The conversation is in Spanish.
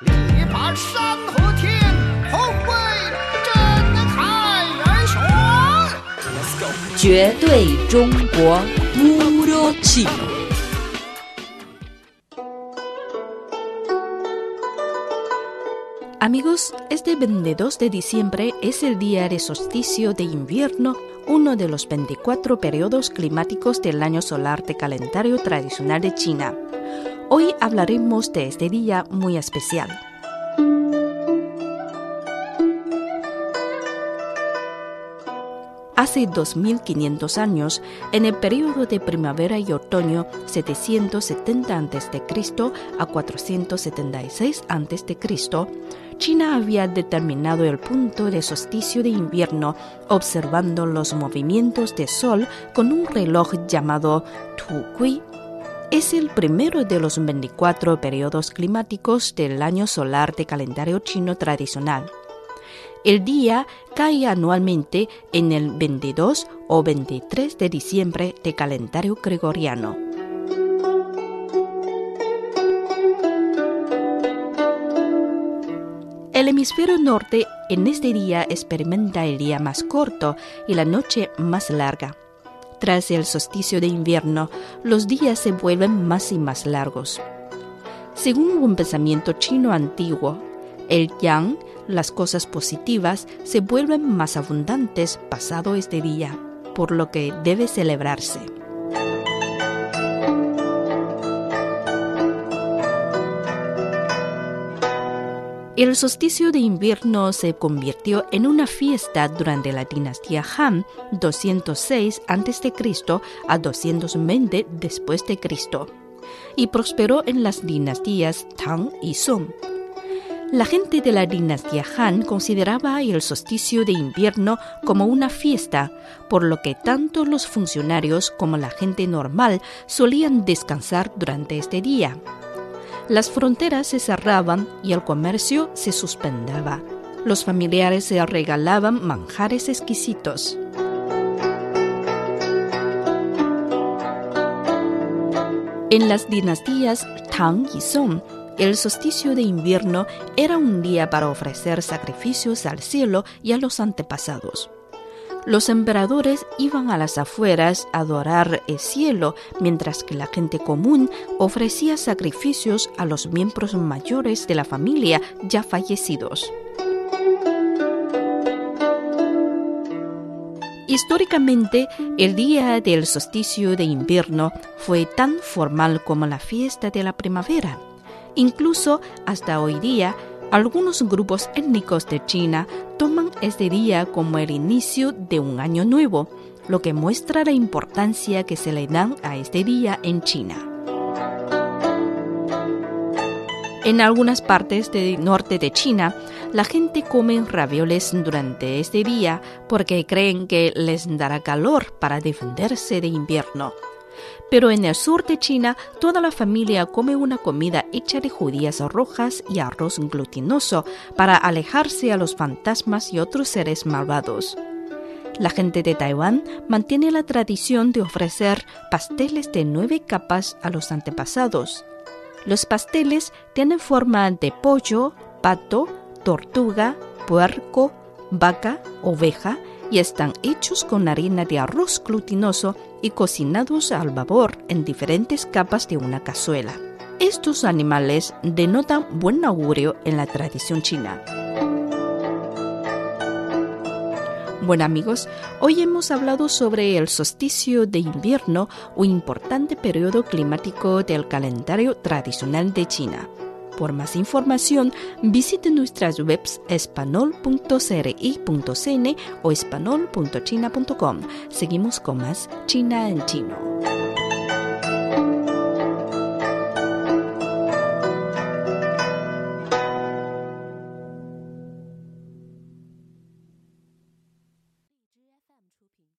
力拔山河天，宏伟震撼人雄。绝对中国，puro chino。 Amigos, este 22 de diciembre es el día de solsticio de invierno, uno de los 24 periodos climáticos del año solar de calendario tradicional de China. Hoy hablaremos de este día muy especial. Hace 2500 años, en el periodo de primavera y otoño 770 a.C. a 476 a.C., China había determinado el punto de solsticio de invierno observando los movimientos de sol con un reloj llamado Tu Kui. Es el primero de los 24 periodos climáticos del año solar de calendario chino tradicional. El día cae anualmente en el 22 o 23 de diciembre de calendario gregoriano. El hemisferio norte en este día experimenta el día más corto y la noche más larga. Tras el solsticio de invierno, los días se vuelven más y más largos. Según un pensamiento chino antiguo, el yang, las cosas positivas, se vuelven más abundantes pasado este día, por lo que debe celebrarse. El solsticio de invierno se convirtió en una fiesta durante la dinastía Han 206 a.C. a 220 después y prosperó en las dinastías Tang y Song. La gente de la dinastía Han consideraba el solsticio de invierno como una fiesta, por lo que tanto los funcionarios como la gente normal solían descansar durante este día. Las fronteras se cerraban y el comercio se suspendaba. Los familiares se regalaban manjares exquisitos. En las dinastías Tang y Song, el solsticio de invierno era un día para ofrecer sacrificios al cielo y a los antepasados. Los emperadores iban a las afueras a adorar el cielo, mientras que la gente común ofrecía sacrificios a los miembros mayores de la familia ya fallecidos. Históricamente, el día del solsticio de invierno fue tan formal como la fiesta de la primavera. Incluso hasta hoy día, algunos grupos étnicos de China toman este día como el inicio de un año nuevo, lo que muestra la importancia que se le dan a este día en China. En algunas partes del norte de China, la gente come ravioles durante este día porque creen que les dará calor para defenderse de invierno. Pero en el sur de China, toda la familia come una comida hecha de judías rojas y arroz glutinoso para alejarse a los fantasmas y otros seres malvados. La gente de Taiwán mantiene la tradición de ofrecer pasteles de nueve capas a los antepasados. Los pasteles tienen forma de pollo, pato, tortuga, puerco, vaca, oveja y están hechos con harina de arroz glutinoso y cocinados al vapor en diferentes capas de una cazuela. Estos animales denotan buen augurio en la tradición china. Bueno amigos, hoy hemos hablado sobre el solsticio de invierno, un importante periodo climático del calendario tradicional de China. Por más información, visite nuestras webs espanol.cri.cn o espanol.china.com. Seguimos con más China en chino.